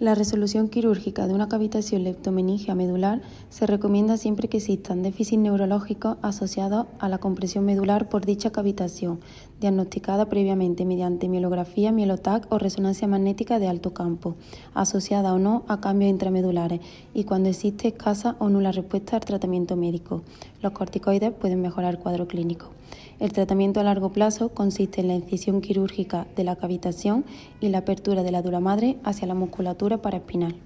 La resolución quirúrgica de una cavitación leptomeningia medular se recomienda siempre que existan déficits neurológicos asociados a la compresión medular por dicha cavitación, diagnosticada previamente mediante mielografía, mielotac o resonancia magnética de alto campo, asociada o no a cambios intramedulares y cuando existe escasa o nula respuesta al tratamiento médico. Los corticoides pueden mejorar el cuadro clínico. El tratamiento a largo plazo consiste en la incisión quirúrgica de la cavitación y la apertura de la dura madre hacia la musculatura para espinal.